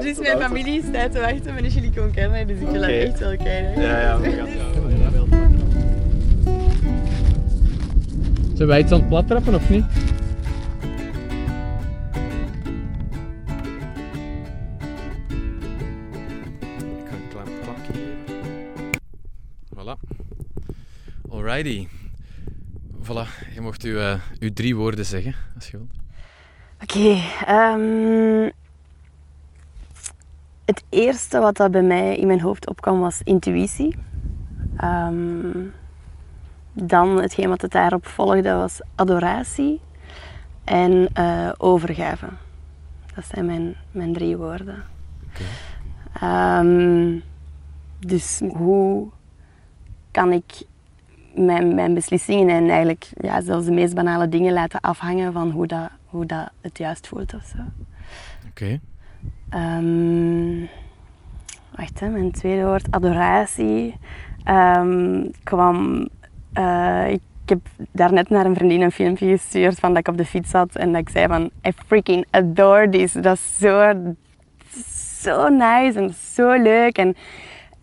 Dus mijn familie staat te wachten met een chili con carne, dus ik wil dat echt wel kijken. Ja, ja, we gaan ja. Zijn wij iets aan het plat trappen of niet? Ik ga een klein klapje geven. Voilà. Alrighty. Voilà, je mocht uw, eh, uw drie woorden zeggen, als je wilt. Oké, ehm, het eerste wat dat bij mij in mijn hoofd opkwam was intuïtie. Ehm, dan hetgeen wat het daarop volgde was adoratie en eh, overgave. Dat zijn mijn, mijn drie woorden. Ehm, dus hoe kan ik mijn, mijn beslissingen en eigenlijk ja, zelfs de meest banale dingen laten afhangen van hoe dat, hoe dat het juist voelt of zo. Oké. Ehm, wacht, hè, mijn tweede woord, adoratie, Ehm, kwam... eh, ik heb daarnet naar een vriendin een filmpje gestuurd van dat ik op de fiets zat en dat ik zei van I freaking adore this. Dat is zo, zo nice en zo leuk. En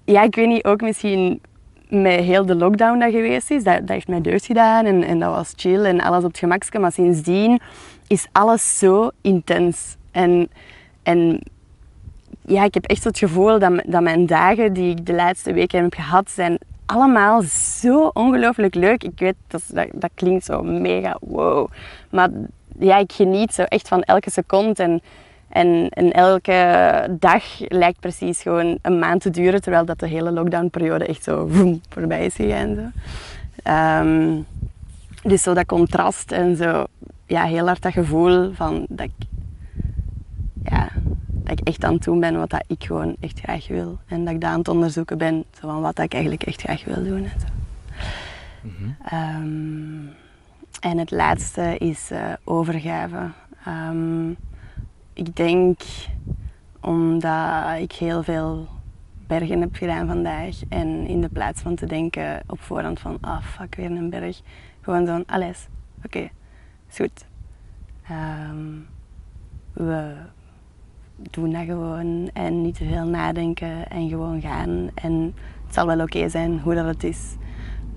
ja, ik weet niet, ook misschien met heel de lockdown dat geweest is, dat, dat heeft mij deugd gedaan en, en dat was chill en alles op het gemakske. Maar sindsdien is alles zo intens. En, en ja, ik heb echt het gevoel dat, dat mijn dagen die ik de laatste weken heb gehad, zijn allemaal zo ongelooflijk leuk. Ik weet, dat, dat, klinkt zo mega wow. Maar ja, ik geniet zo echt van elke seconde. En, en, en elke dag lijkt precies gewoon een maand te duren, terwijl dat de hele lockdownperiode echt zo vroom, voorbij is gegaan. Zo. Ehm, dus zo dat contrast en zo, ja, heel hard dat gevoel van dat ik, dat ik echt aan het doen ben wat dat ik gewoon echt graag wil. En dat ik dat aan het onderzoeken ben zo van wat dat ik eigenlijk echt graag wil doen. En, zo. Ehm, en het laatste is eh, overgave. Ehm, ik denk omdat ik heel veel bergen heb gedaan vandaag. En in de plaats van te denken op voorhand van, ah fuck, weer een berg. Gewoon zo'n, alles, oké, is goed. Ehm, we doen dat gewoon en niet te veel nadenken en gewoon gaan. En het zal wel oké zijn hoe dat het is.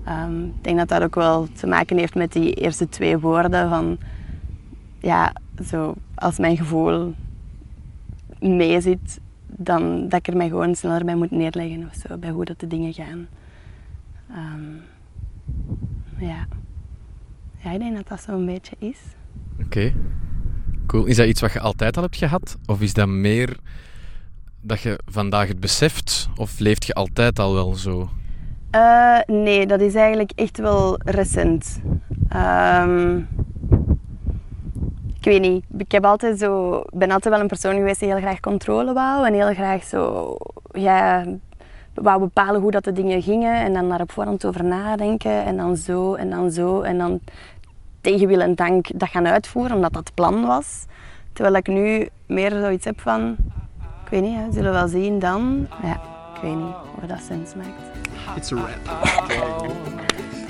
Ehm, ik denk dat dat ook wel te maken heeft met die eerste twee woorden van... Ja, zo, als mijn gevoel meezit, dan dat ik er mij gewoon sneller bij moet neerleggen of zo, bij hoe dat de dingen gaan. Ehm, ja. ja, ik denk dat dat zo'n beetje is. Oké. Cool. Is dat iets wat je altijd al hebt gehad? Of is dat meer dat je vandaag het beseft? Of leeft je altijd al wel zo? Eh, nee, dat is eigenlijk echt wel recent. Ehm, ik weet niet. Ik heb altijd zo, ben altijd wel een persoon geweest die heel graag controle wou. En heel graag zo, ja, wou bepalen hoe dat de dingen gingen. En dan daar op voorhand over nadenken. En dan zo en dan zo. En dan tegen wil en dank dat gaan uitvoeren, omdat dat het plan was. Terwijl ik nu meer zoiets heb van, ik weet niet, hè, zullen we wel zien dan. Ja, ik weet niet of dat sens maakt. It's a rap.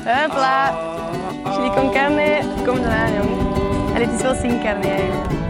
Hopla! Chili con carne, kom eraan jong. En dit is wel sin carne.